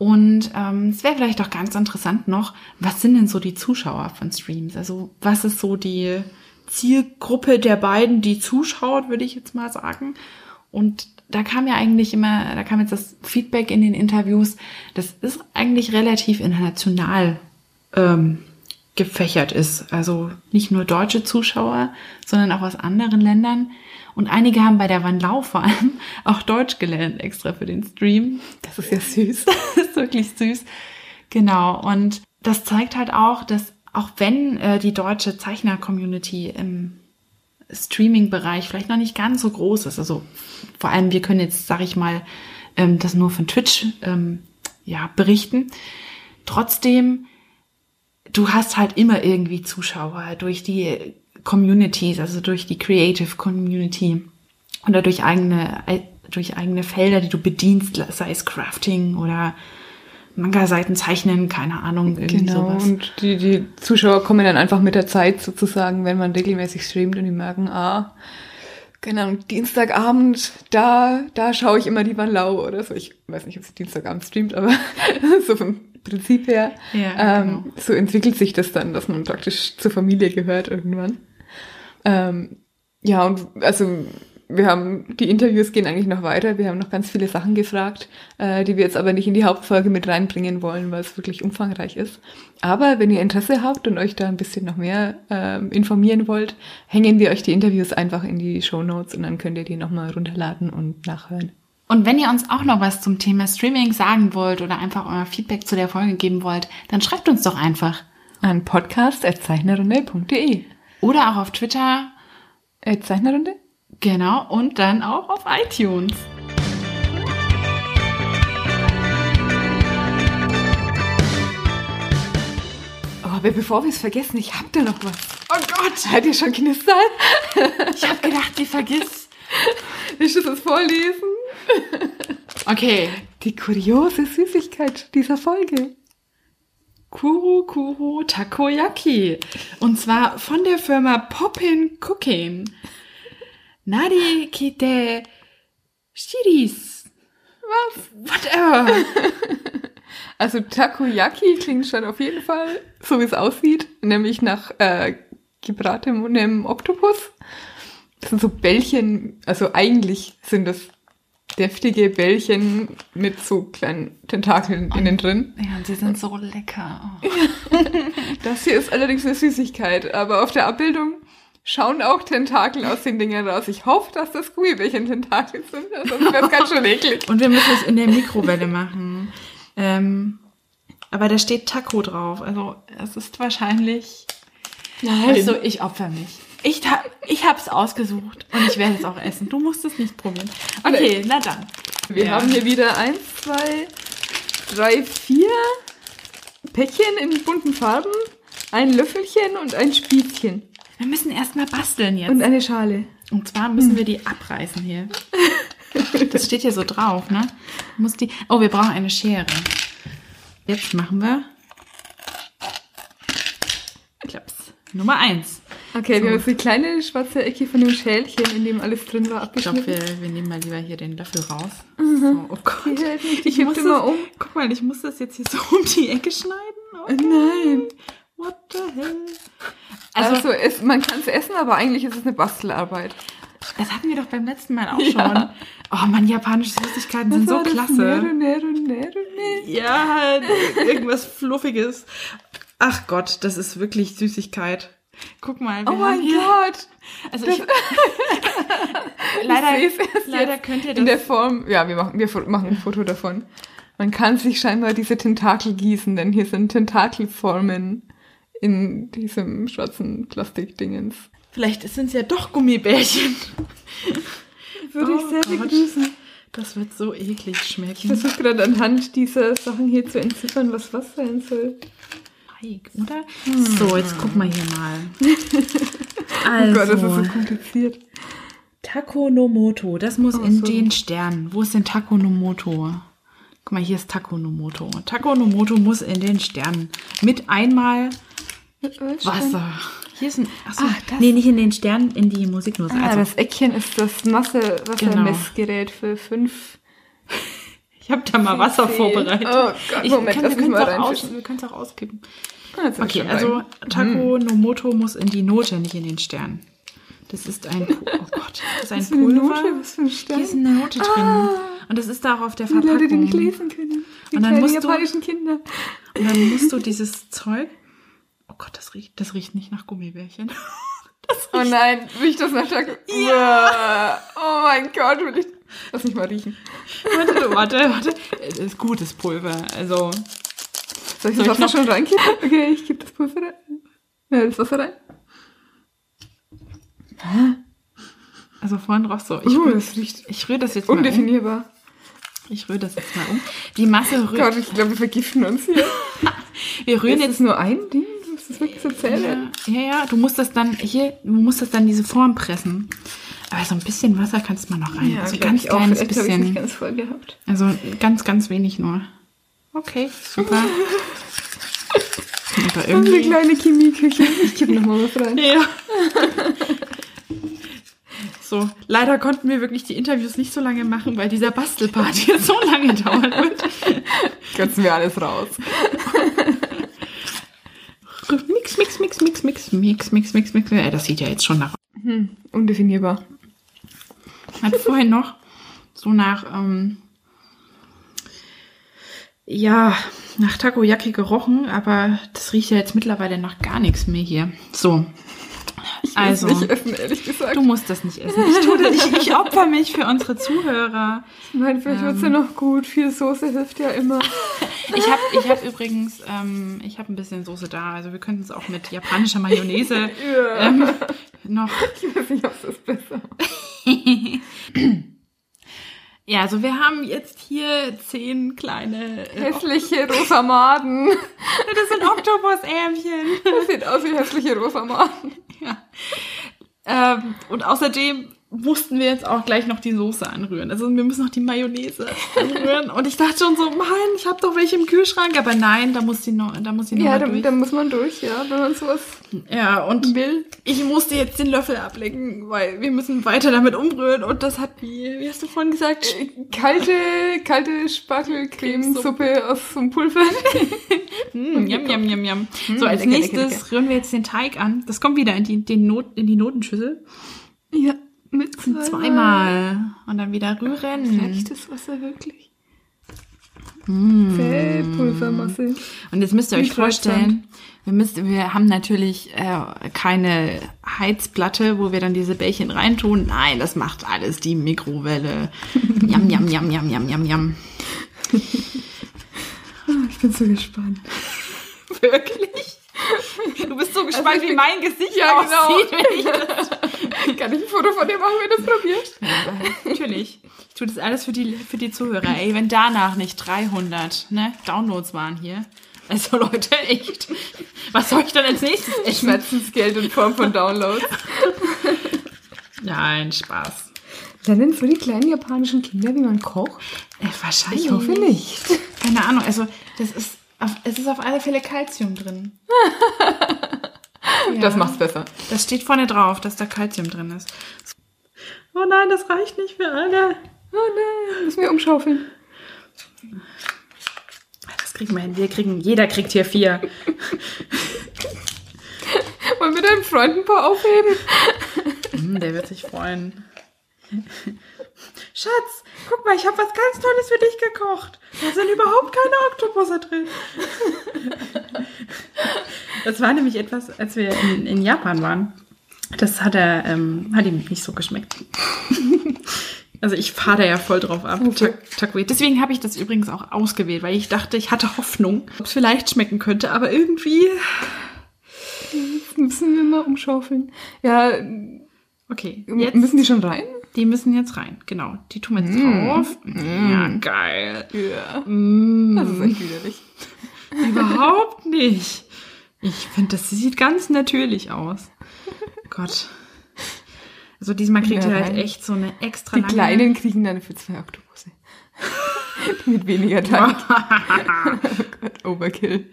Und ähm, es wäre vielleicht auch ganz interessant noch, was sind denn so die Zuschauer von Streams? Also was ist so die Zielgruppe der beiden, die zuschaut, würde ich jetzt mal sagen. Und da kam ja eigentlich immer, da kam jetzt das Feedback in den Interviews, das ist eigentlich relativ international ähm, gefächert ist. Also nicht nur deutsche Zuschauer, sondern auch aus anderen Ländern. Und einige haben bei der Wanlau vor allem auch Deutsch gelernt, extra für den Stream. Das ist ja süß. das ist wirklich süß. Genau. Und das zeigt halt auch, dass auch wenn äh, die deutsche Zeichner-Community im Streaming-Bereich vielleicht noch nicht ganz so groß ist, also vor allem wir können jetzt, sag ich mal, ähm, das nur von Twitch ähm, ja, berichten. Trotzdem du hast halt immer irgendwie Zuschauer durch die Communities, also durch die Creative Community oder durch eigene, durch eigene Felder, die du bedienst, sei es Crafting oder Manga-Seiten zeichnen, keine Ahnung, irgendwie genau, sowas. und die, die Zuschauer kommen dann einfach mit der Zeit sozusagen, wenn man regelmäßig streamt und die merken, ah, keine Ahnung, Dienstagabend, da, da schaue ich immer die Wanlau oder so. Ich weiß nicht, ob sie Dienstagabend streamt, aber so vom Prinzip her. Ja, ähm, genau. So entwickelt sich das dann, dass man praktisch zur Familie gehört irgendwann. Ähm, ja, und also wir haben, die Interviews gehen eigentlich noch weiter. Wir haben noch ganz viele Sachen gefragt, äh, die wir jetzt aber nicht in die Hauptfolge mit reinbringen wollen, weil es wirklich umfangreich ist. Aber wenn ihr Interesse habt und euch da ein bisschen noch mehr ähm, informieren wollt, hängen wir euch die Interviews einfach in die Show Notes und dann könnt ihr die nochmal runterladen und nachhören. Und wenn ihr uns auch noch was zum Thema Streaming sagen wollt oder einfach euer Feedback zu der Folge geben wollt, dann schreibt uns doch einfach. An podcast.zeichnerrunde.de Oder auch auf Twitter. Zeichnerrunde? Genau. Und dann auch auf iTunes. Oh, aber bevor wir es vergessen, ich hab da noch was. Oh Gott! Seid ihr schon knistern? Ich habe gedacht, die vergisst. Ich muss das vorlesen. Okay. Die kuriose Süßigkeit dieser Folge. Kuru Kuru Takoyaki. Und zwar von der Firma Poppin Cooking. Nari kite shiris. Was? Whatever. Also Takoyaki klingt schon auf jeden Fall so, wie es aussieht, nämlich nach äh, gebratenem Oktopus. Das sind so Bällchen, also eigentlich sind das deftige Bällchen mit so kleinen Tentakeln innen drin. Ja, und sie sind so lecker. Das hier ist allerdings eine Süßigkeit, aber auf der Abbildung schauen auch Tentakel aus den Dingern raus. Ich hoffe, dass das Gummibärchen Tentakel sind, sonst wäre es ganz schön eklig. Und wir müssen es in der Mikrowelle machen. Ähm, aber da steht Taco drauf. Also es ist wahrscheinlich. Nein. Also ich opfer mich. Ich, ich hab's ausgesucht und ich werde es auch essen. Du musst es nicht probieren. Okay, na dann. Wir Ja. haben hier wieder eins, zwei, drei, vier Päckchen in bunten Farben, ein Löffelchen und ein Spießchen Wir müssen erstmal basteln jetzt. und eine Schale. Und zwar müssen wir die abreißen hier. Das steht hier so drauf, ne? Muss die. Oh, wir brauchen eine Schere. Jetzt machen wir. Nummer eins. Okay, So. wir haben jetzt die kleine schwarze Ecke von dem Schälchen, in dem alles drin war, Ich glaube, abgeschnitten. wir, wir nehmen mal lieber hier den Löffel raus. So, oh Gott. Ich kippt muss immer das, um. Guck mal, ich muss das jetzt hier so um die Ecke schneiden. Oh Nein. What the hell? Also, Also, es, man kann es essen, aber eigentlich ist es eine Bastelarbeit. das hatten wir doch beim letzten Mal auch Ja. schon. Oh man, japanische Süßigkeiten sind so klasse. Nero, Nero, Nero. Ja, irgendwas Fluffiges. Ach Gott, das ist wirklich Süßigkeit. Guck mal, wir Oh mein hier, Gott. also ich, leider, Ich leider könnt ihr in der das, Form, ja, wir machen, wir machen ein Foto davon. Man kann sich scheinbar diese Tentakel gießen, denn hier sind Tentakelformen in diesem schwarzen Plastikdingens. vielleicht sind es ja doch Gummibärchen. Würde Oh ich sehr Gott. begrüßen. Das wird so eklig Ich schmecken. versuche gerade anhand dieser Sachen hier zu entziffern, was was sein soll. Teig, oder? So, jetzt guck mal hier mal. Oh Gott, das ist Also, so kompliziert. Taco no Moto, das muss Oh, in so. den Stern. Wo ist denn Taco no Moto? Guck mal, hier ist Taco no Moto. Taco no Moto muss in den Stern. Mit einmal Wasser. Hier ist ein. Achso, Ach, das- nee, nicht in den Stern, in die Musiknuss. Ah, Also, das Eckchen ist das Masse-Wassermessgerät für fünf. Ich habe da mal Wasser CC. vorbereitet. Oh Gott, ich, Moment, kann, wir können es auch, auch auskippen. Ah, Okay, also. Taco no Moto muss in die Note, nicht in den Stern. Das ist ein, oh Gott, das ist ein Pulver. Note? Was für ein Stern? Hier ist eine Note drin. Und das ist da auch auf der Die Leute, die Verpackung. nicht lesen können. Die Und dann musst du- japanischen Kinder. Und dann musst du dieses Zeug. Oh Gott, das riecht, das riecht nicht nach Gummibärchen. Oh nein, riecht das nach Taco? Ja. Oh mein Gott, will ich... Lass mich mal riechen. warte, warte, warte. Es ist gutes Pulver. Also, Soll ich das Wasser schon reinkippen? Okay, ich kipp das Pulver rein. Ja, das Wasser rein. also vorhin roch so. Ich Uh, rühre das riecht ich rühr das jetzt mal um. undefinierbar. Ich rühre das jetzt mal um. Die Masse rührt. Gott, ich glaube, wir vergiften uns hier. Wir rühren Ist jetzt nur ein Ding? Ist das wirklich so zählen? Ja, ja, ja, du musst das dann hier, du musst das dann diese Form pressen. Aber so ein bisschen Wasser kannst du mal noch rein. also glaub ganz ich auch. kleines habe ich nicht bisschen. ganz voll gehabt. Also ganz, ganz wenig nur. Okay, super. Aber Oh, eine irgendwie. kleine Chemieküche. Ich kipp noch mal was rein. Ja. So, leider konnten wir wirklich die Interviews nicht so lange machen, weil dieser Bastelpart hier so lange dauern wird. Kürzen wir alles raus. Mix, mix, mix, mix, mix, mix, mix, mix, mix. Ja, das sieht ja jetzt schon nach. Hm, undefinierbar. Hat vorhin noch so nach, ähm, ja, nach Takoyaki gerochen, aber das riecht ja jetzt mittlerweile nach gar nichts mehr hier. So. Ich Also, es nicht essen, ehrlich gesagt. du musst das nicht essen. Ich tue das, ich, ich opfer mich für unsere Zuhörer. Ich meine, vielleicht wird's ja noch gut. Viel Soße hilft ja immer. Ich habe ich hab übrigens, ähm, ich habe ein bisschen Soße da. Also wir könnten es auch mit japanischer Mayonnaise ähm, noch. Ich weiß nicht, ob es das besser Ja, also wir haben jetzt hier zehn kleine. Äh, Hässliche rosa Maden. das sind Oktopusärmchen. Das sieht aus wie hässliche rosa Maden. Ja. Ähm, und außerdem mussten wir jetzt auch gleich noch die Soße anrühren. Also wir müssen noch die Mayonnaise anrühren. Und ich dachte schon so, Mann, ich habe doch welche im Kühlschrank. Aber nein, da muss die noch, da muss die noch Ja, da, durch. da muss man durch, ja, wenn man sowas Ja, und will. ich musste jetzt den Löffel ablecken, weil wir müssen weiter damit umrühren. Und das hat, wie, wie hast du vorhin gesagt? Kalte, kalte Spargelcremesuppe aus so einem Pulver. Mm, yum, yum, yum, yum. So, als nächstes rühren wir jetzt den Teig an. Das kommt wieder in die, den Not, in die Notenschüssel. Ja, mit zweimal. Zweimal. Und dann wieder rühren. Reicht das Wasser wirklich? Zäh, Pulvermasse. Und jetzt müsst ihr euch vorstellen, wir, müsst, wir haben natürlich äh, keine Heizplatte, wo wir dann diese Bällchen reintun. Nein, das macht alles die Mikrowelle. Jam, jam, jam, jam, jam, jam, jam. Ich bin so gespannt. Wirklich? Du bist so gespannt, Also wie mein Gesicht Ja, aussieht. genau. Ich Kann ich ein Foto von dir machen, wenn du es probierst? Natürlich. Ich tue das alles für die, für die Zuhörer. Ey, wenn danach nicht 300 ne, Downloads waren hier. Also Leute, echt. Was soll ich dann als nächstes essen? Schmerzensgeld in Form von Downloads. Nein, Spaß. Lernen so die kleinen japanischen Kinder, wie man kocht? Äh, wahrscheinlich. Ich hoffe nicht. Keine Ahnung. Also, das ist, auf, es ist auf alle Fälle Kalzium drin. Ja. Das macht's besser. Das steht vorne drauf, dass da Kalzium drin ist. Oh nein, das reicht nicht für alle. Oh nein, müssen wir umschaufeln. Das kriegen wir hin. Wir kriegen, jeder kriegt hier vier. Wollen wir deinen Freund ein paar aufheben? Hm, der wird sich freuen. Schatz, guck mal, ich habe was ganz Tolles für dich gekocht. Da sind überhaupt keine Oktopusse drin. Das war nämlich etwas, als wir in, in Japan waren. Das hat er, ähm, hat ihm nicht so geschmeckt. Also ich fahre da ja voll drauf ab. Okay. Deswegen habe ich das übrigens auch ausgewählt, weil ich dachte, ich hatte Hoffnung, ob es vielleicht schmecken könnte, aber irgendwie. Müssen wir mal umschaufeln. Ja, Okay, jetzt müssen die schon rein? Die müssen jetzt rein. Genau. Die tun wir jetzt Mm. drauf. Ja, geil. Ja. Mm. Das ist echt widerlich. Überhaupt nicht. Ich finde, das sieht ganz natürlich aus. Gott. Also diesmal kriegt Ja, ihr halt echt so eine extra Die lange... Kleinen kriegen dann für zwei Oktopusse. Mit weniger Teig. oh Gott, Overkill.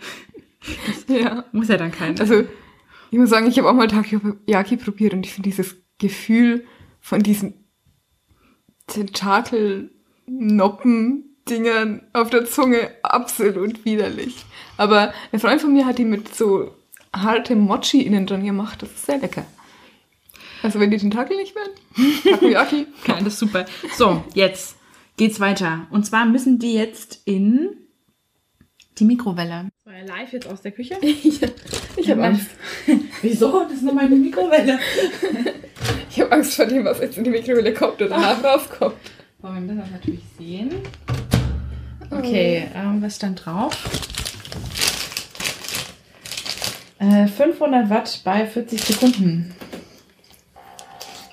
Ja. Muss ja dann kein... Also, ich muss sagen, ich habe auch mal Takoyaki probiert und ich finde dieses Gefühl von diesen Tentakel-Noppen-Dingern auf der Zunge absolut widerlich. Aber ein Freund von mir hat die mit so hartem Mochi innen dran gemacht. Das ist sehr lecker. Also wenn die Tentakel nicht wären, Takoyaki, Geil, das ist super. So, jetzt geht's weiter. Und zwar müssen die jetzt in die Mikrowelle. So, ja live jetzt aus der Küche. ich habe Angst. Wieso? Das ist nur meine Mikrowelle. Ich habe Angst vor dem, was jetzt in die Mikrowelle kommt oder danach rauskommt. Wollen wir müssen das natürlich sehen. Okay, ähm, was stand drauf? Äh, 500 Watt bei 40 Sekunden.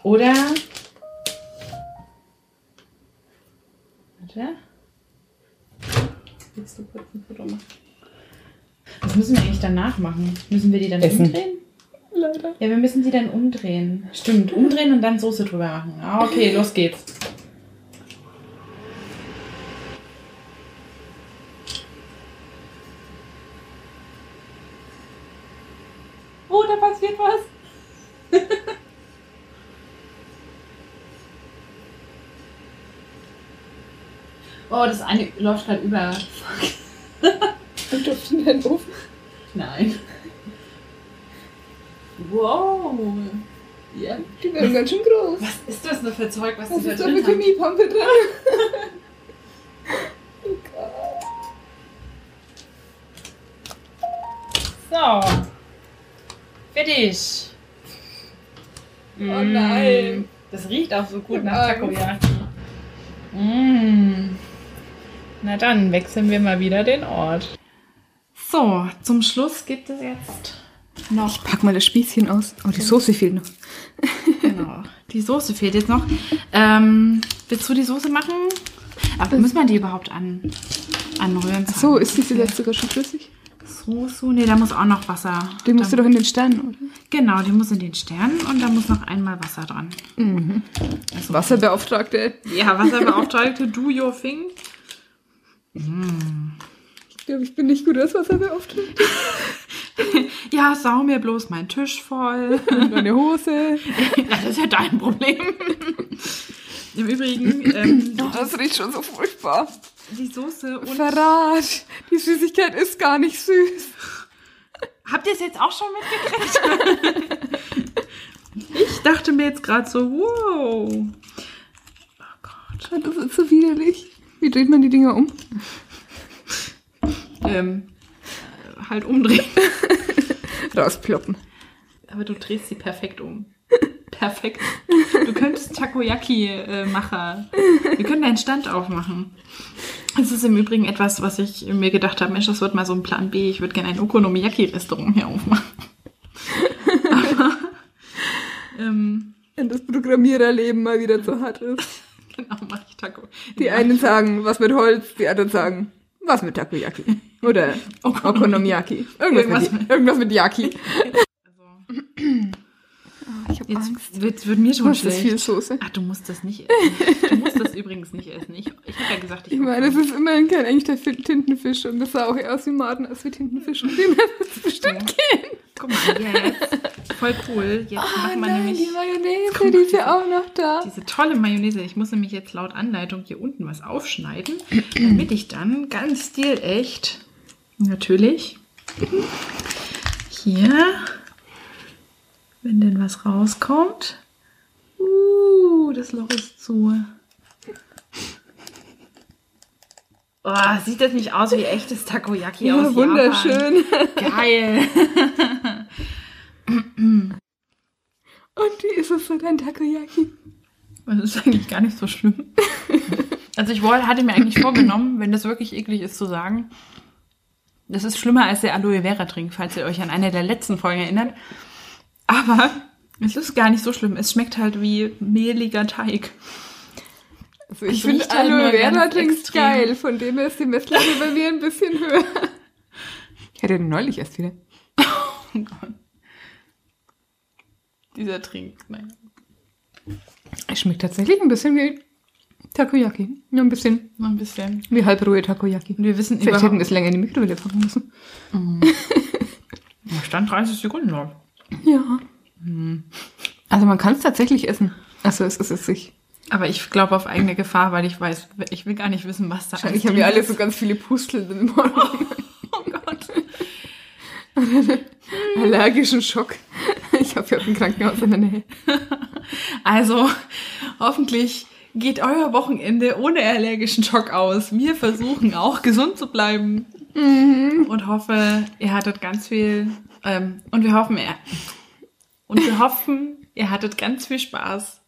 Oder. Warte. Willst du kurz ein Foto machen? Was müssen wir eigentlich danach machen? Müssen wir die dann Essen. umdrehen? Leider. Ja, wir müssen die dann umdrehen. Stimmt, umdrehen und dann Soße drüber machen. Ah, okay, los geht's. Oh, da passiert was. oh, das eine läuft gerade über. Und auf den Ofen. Nein. Wow. Ja. Die werden ganz schön groß. Was ist das denn für Zeug, was Was die da ist da für drin haben? Chemiepampe dran? So. Fertig. Oh nein. Das riecht auch so gut nach hab Takoyaki. Mm. Na dann wechseln wir mal wieder den Ort. So, zum Schluss gibt es jetzt noch Pack mal das Spießchen aus. Oh, die Soße fehlt noch. Genau. Die Soße fehlt jetzt noch. Ähm, willst du die Soße machen? Aber muss man die überhaupt an, anrühren? Ach so, ist die vielleicht sogar schon flüssig? Soße? Nee, da muss auch noch Wasser. Die musst du doch in den Sternen, oder? Genau, die muss in den Sternen und da muss noch einmal Wasser dran. Wasserbeauftragte. Ja, Wasserbeauftragte, do your thing. Ich glaube, ich bin nicht gut als Wasserbeauftragte. Ja, sau mir bloß mein Tisch voll. Und meine Hose. das ist ja dein Problem. Im Übrigen, ähm, Oh, das riecht schon so furchtbar. die Soße und... Verrat. Die Süßigkeit ist gar nicht süß. Habt ihr es jetzt auch schon mitgekriegt? ich dachte mir jetzt gerade so, wow. Oh Gott. Das ist so widerlich. Wie dreht man die Dinger um? Ähm, halt umdrehen. Rausploppen. Aber du drehst sie perfekt um. Perfekt. Du könntest Takoyaki-Macher. Wir können einen Stand aufmachen. Es ist im Übrigen etwas, was ich mir gedacht habe, Mensch, das wird mal so ein Plan B. Ich würde gerne ein Okonomiyaki-Restaurant hier aufmachen. Aber, ähm, Wenn das Programmiererleben mal wieder zu hart ist. genau, mache ich Taco. Die einen sagen, was mit Holz, die anderen sagen, was mit Takoyaki. Oder Okonomiyaki. Irgendwas, Irgendwas mit, irgendwas mit Yaki. Ich hab Jetzt wird, wird mir schon Das ist schlecht. viel Soße. Ach, du musst das nicht essen. Du musst das übrigens nicht essen. Ich, ich habe ja gesagt, ich, Ich meine, das ist immerhin kein echter Fi- Tintenfisch und das sah auch eher aus wie Maden als wie Tintenfisch. Und dem wird es bestimmt gehen. Guck mal, jetzt. Voll cool. Jetzt machen wir nämlich die Mayonnaise, die ist ja auch noch da. diese tolle Mayonnaise. Ich muss nämlich jetzt laut Anleitung hier unten was aufschneiden, damit ich dann ganz stilecht, natürlich, hier, wenn denn was rauskommt. Uh, das Loch ist zu. Oh, sieht das nicht aus wie echtes Takoyaki aus Ja, Japan? wunderschön. Geil. Und wie ist es so dein Takoyaki? Das ist eigentlich gar nicht so schlimm. Also ich wollte, hatte mir eigentlich vorgenommen, wenn das wirklich eklig ist, zu sagen, das ist schlimmer als der Aloe Vera Drink, falls ihr euch an eine der letzten Folgen erinnert. Aber Es ist gar nicht so schlimm. Es schmeckt halt wie mehliger Teig. Also ich Es finde halt Aloe Vera Drinks geil, von dem her ist die Messlatte bei mir ein bisschen höher. Ich hatte den neulich erst wieder. Oh Gott. Dieser Trink. Naja. Es schmeckt tatsächlich ein bisschen wie Takoyaki. Nur ein bisschen Noch ein bisschen. wie halbrohe Takoyaki. Und wir wissen Vielleicht hätten wir es länger in die Mikrowelle packen müssen. Da stand 30 Sekunden noch. Ja. Also man kann es tatsächlich essen. Also es ist es sich. Aber ich glaube auf eigene Gefahr, weil ich weiß, ich will gar nicht wissen, was da Wahrscheinlich alles haben wir drin alle ist. so ganz viele Pusteln im Morgen. Oh Gott. Allergischen Schock. Ich habe ja ein Krankenhaus in der Nähe. Also, hoffentlich geht euer Wochenende ohne allergischen Schock aus. Wir versuchen auch gesund zu bleiben. Und hoffe, ihr hattet ganz viel, ähm, und wir hoffen, ihr, und wir hoffen, ihr hattet ganz viel Spaß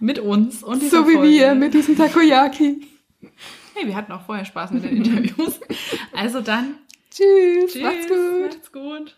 mit uns und So wie Folge. wir mit diesem Takoyaki. Hey, wir hatten auch vorher Spaß mit den Interviews. Also dann, Tschüss, tschüss, macht's gut. Macht's gut.